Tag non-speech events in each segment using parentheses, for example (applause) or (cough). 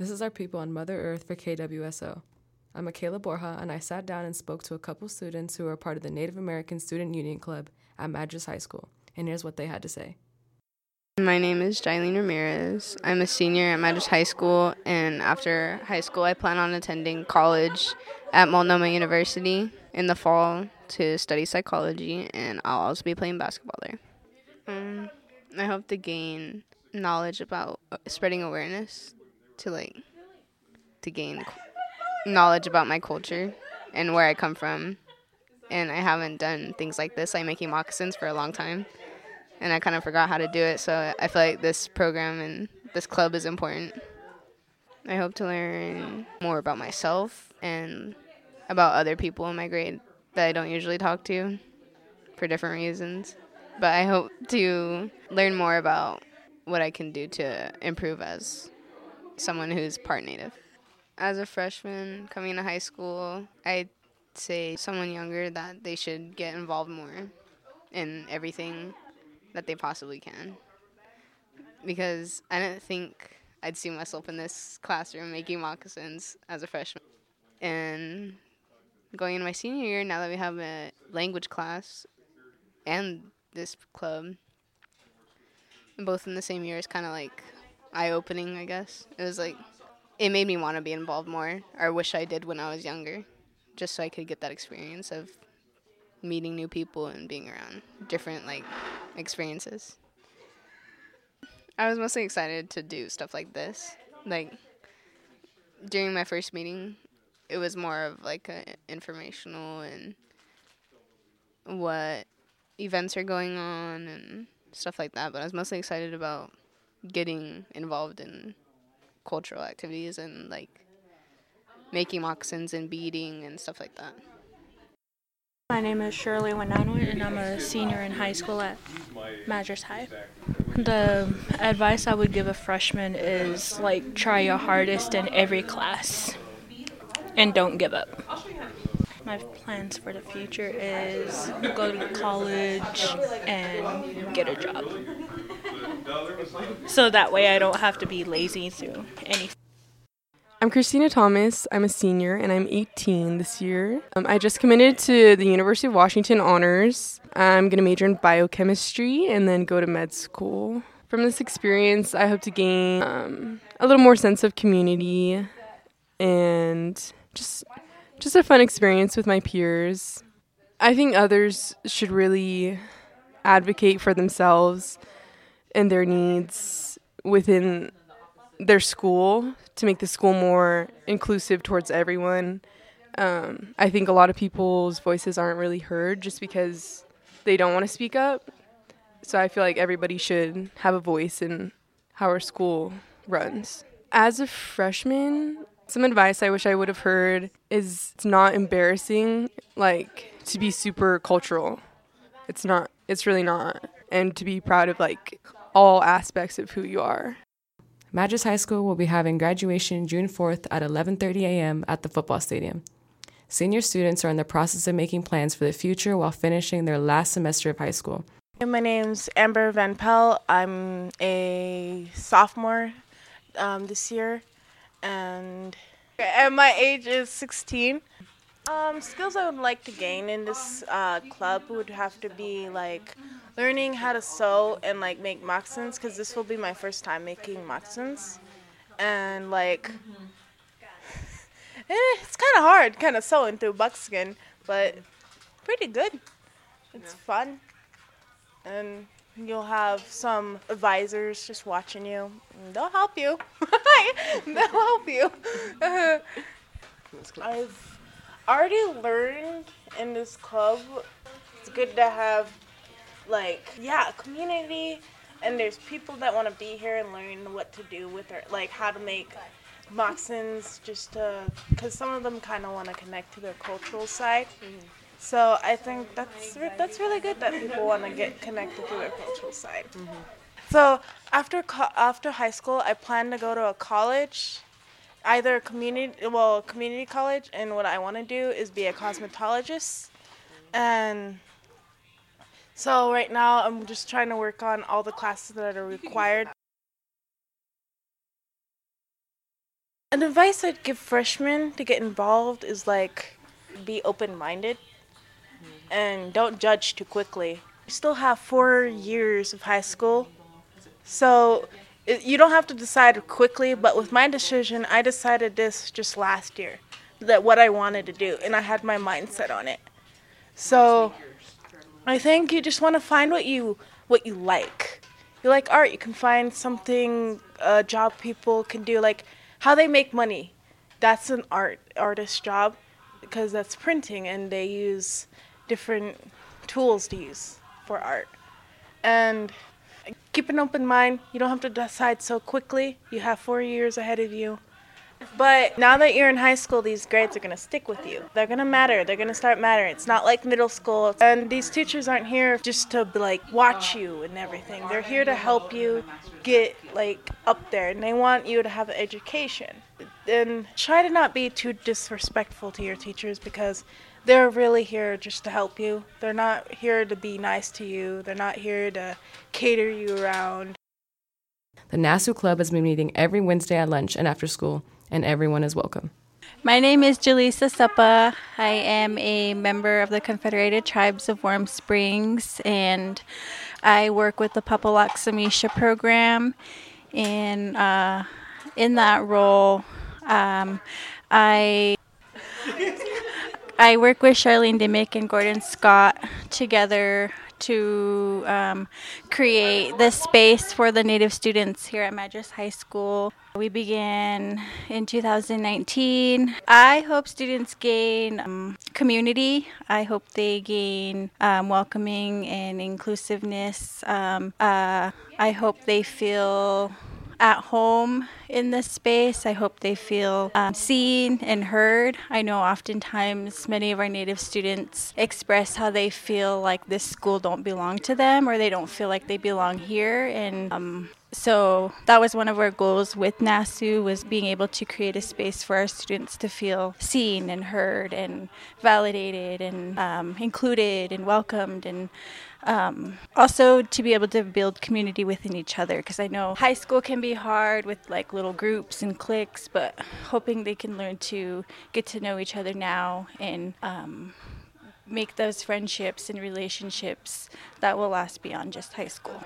This is our people on Mother Earth for KWSO. I'm Michaela Borja, and I sat down and spoke to a couple students who are part of the Native American Student Union Club at Madras High School. And here's what they had to say. My name is Jailene Ramirez. I'm a senior at Madras High School, and after high school, I plan on attending college at Multnomah University in the fall to study psychology, and I'll also be playing basketball there. Um, I hope to gain knowledge about spreading awareness to like to gain knowledge about my culture and where I come from. And I haven't done things like this, like making moccasins, for a long time. And I kind of forgot how to do it, so I feel like this program and this club is important. I hope to learn more about myself and about other people in my grade that I don't usually talk to for different reasons. But I hope to learn more about what I can do to improve as someone who's part native. As a freshman coming to high school, I'd say someone younger that they should get involved more in everything that they possibly can. Because I didn't think I'd see myself in this classroom making moccasins as a freshman. And going into my senior year, now that we have a language class and this club, both in the same year, is kind of like eye opening, I guess. It was like, it made me want to be involved more, or wish I did when I was younger, just so I could get that experience of meeting new people and being around different like experiences. I was mostly excited to do stuff like this. Like during my first meeting, it was more of like a informational and what events are going on and stuff like that. But I was mostly excited about getting involved in cultural activities and like making moccasins and beading and stuff like that. My name is Shirley Winanoy, and I'm a senior in high school at Madras High. The advice I would give a freshman is like try your hardest in every class and don't give up. My plans for the future is go to college and get a job. So that way I don't have to be lazy through any I'm Christina Thomas. I'm a senior and I'm 18 this year. Um, I just committed to the University of Washington Honors. I'm going to major in biochemistry and then go to med school. From this experience, I hope to gain um, a little more sense of community and just just a fun experience with my peers. I think others should really advocate for themselves and their needs within their school to make the school more inclusive towards everyone. Um, I think a lot of people's voices aren't really heard just because they don't want to speak up. So I feel like everybody should have a voice in how our school runs. As a freshman, some advice I wish I would have heard is it's not embarrassing like to be super cultural. It's not it's really not. And to be proud of like all aspects of who you are. Madras High School will be having graduation June 4th at 11:30 a.m. at the football stadium. Senior students are in the process of making plans for the future while finishing their last semester of high school. My name's Amber Van Pell. I'm a sophomore um, this year, and and my age is 16. Um, skills I would like to gain in this uh, club would have to be like learning how to sew and like make moccasins because this will be my first time making moccasins, and like (laughs) eh, it's kind of hard, kind of sewing through buckskin, but pretty good. It's fun, and you'll have some advisors just watching you. They'll help you. (laughs) They'll help you. (laughs) I've already learned in this club. It's good to have like yeah, a community and there's people that want to be here and learn what to do with their like how to make moccasins just to, because some of them kind of want to connect to their cultural side. Mm-hmm. So I think that's re- that's really good that people want to get connected to their cultural side. Mm-hmm. So after co- after high school, I plan to go to a college, either community well community college, and what I want to do is be a cosmetologist, and so right now I'm just trying to work on all the classes that are required. An advice I'd give freshmen to get involved is like be open minded and don't judge too quickly. You still have four years of high school, so you don't have to decide quickly. But with my decision, I decided this just last year that what I wanted to do, and I had my mindset on it. So I think you just want to find what you what you like. You like art, you can find something a job people can do like how they make money. That's an art artist job because that's printing and they use different tools to use for art. And keep an open mind. You don't have to decide so quickly. You have 4 years ahead of you. But now that you're in high school, these grades are going to stick with you. They're going to matter. They're going to start mattering. It's not like middle school. And these teachers aren't here just to like watch you and everything. They're here to help you get like up there and they want you to have an education. And try to not be too disrespectful to your teachers because they're really here just to help you. They're not here to be nice to you. They're not here to cater you around. The NASU Club has been meeting every Wednesday at lunch and after school and everyone is welcome. My name is Jaleesa Suppa. I am a member of the Confederated Tribes of Warm Springs, and I work with the Papalaxsimisha program. And uh, in that role, um, I I work with Charlene Dimmick and Gordon Scott together to um, create this space for the Native students here at Madras High School. We began in 2019. I hope students gain um, community. I hope they gain um, welcoming and inclusiveness. Um, uh, I hope they feel at home in this space. I hope they feel um, seen and heard. I know oftentimes many of our Native students express how they feel like this school don't belong to them or they don't feel like they belong here. And um, so that was one of our goals with NASU was being able to create a space for our students to feel seen and heard and validated and um, included and welcomed and um, also to be able to build community within each other because I know high school can be hard with like little groups and cliques, but hoping they can learn to get to know each other now and um, make those friendships and relationships that will last beyond just high school.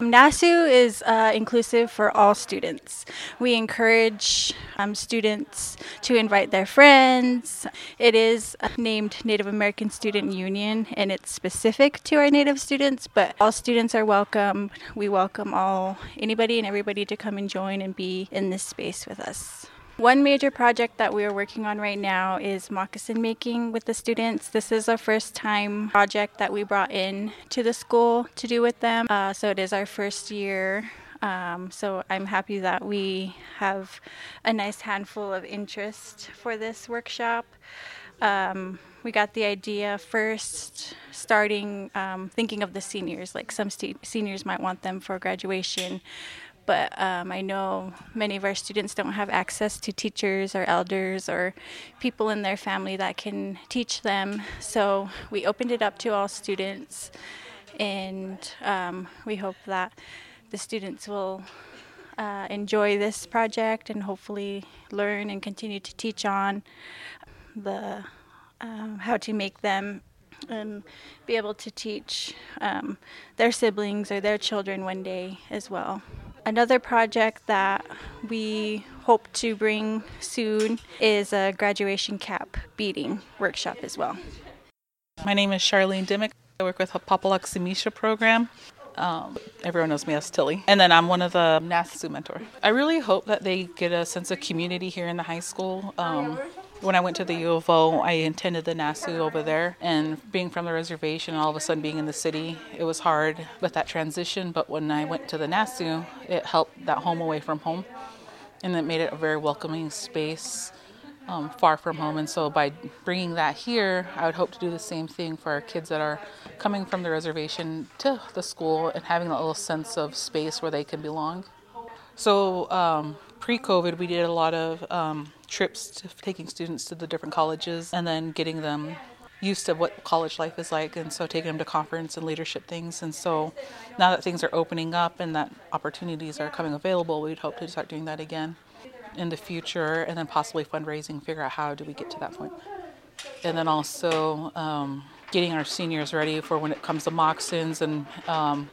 NASU is uh, inclusive for all students. We encourage um, students to invite their friends. It is named Native American Student Union and it's specific to our Native students, but all students are welcome. We welcome all, anybody and everybody to come and join and be in this space with us. One major project that we are working on right now is moccasin making with the students. This is our first time project that we brought in to the school to do with them. Uh, so it is our first year. Um, so I'm happy that we have a nice handful of interest for this workshop. Um, we got the idea first starting um, thinking of the seniors like some st- seniors might want them for graduation but um, I know many of our students don't have access to teachers or elders or people in their family that can teach them. So we opened it up to all students, and um, we hope that the students will uh, enjoy this project and hopefully learn and continue to teach on the um, how to make them and be able to teach um, their siblings or their children one day as well. Another project that we hope to bring soon is a graduation cap beading workshop as well. My name is Charlene Dimmick. I work with the Papalaxsimisha program. Um, everyone knows me as Tilly. And then I'm one of the NASU mentor. I really hope that they get a sense of community here in the high school. Um, when I went to the U of O, I attended the NASU over there, and being from the reservation all of a sudden being in the city, it was hard with that transition. But when I went to the NASU, it helped that home away from home, and it made it a very welcoming space. Um, far from home, and so by bringing that here, I would hope to do the same thing for our kids that are coming from the reservation to the school and having that little sense of space where they can belong. So, um, pre COVID, we did a lot of um, trips to taking students to the different colleges and then getting them used to what college life is like and so taking them to conference and leadership things and so now that things are opening up and that opportunities are coming available we'd hope to start doing that again in the future, and then possibly fundraising, figure out how do we get to that point. And then also um, getting our seniors ready for when it comes to moccasins and um,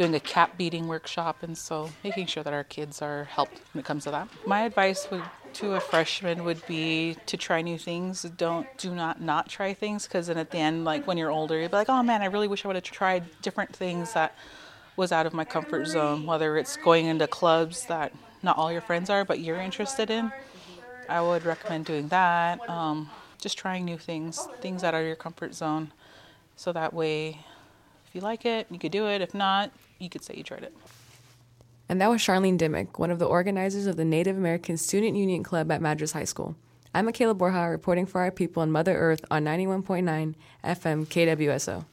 doing a cap beading workshop, and so making sure that our kids are helped when it comes to that. My advice would to a freshman would be to try new things. Don't do not not try things because then at the end, like when you're older, you'll be like, oh man, I really wish I would have tried different things that was out of my comfort zone. Whether it's going into clubs that not all your friends are, but you're interested in, I would recommend doing that. Um, just trying new things, things that are your comfort zone, so that way, if you like it, you could do it. If not, you could say you tried it. And that was Charlene Dimmick, one of the organizers of the Native American Student Union Club at Madras High School. I'm Michaela Borja reporting for our people on Mother Earth on 91.9 FM KWSO.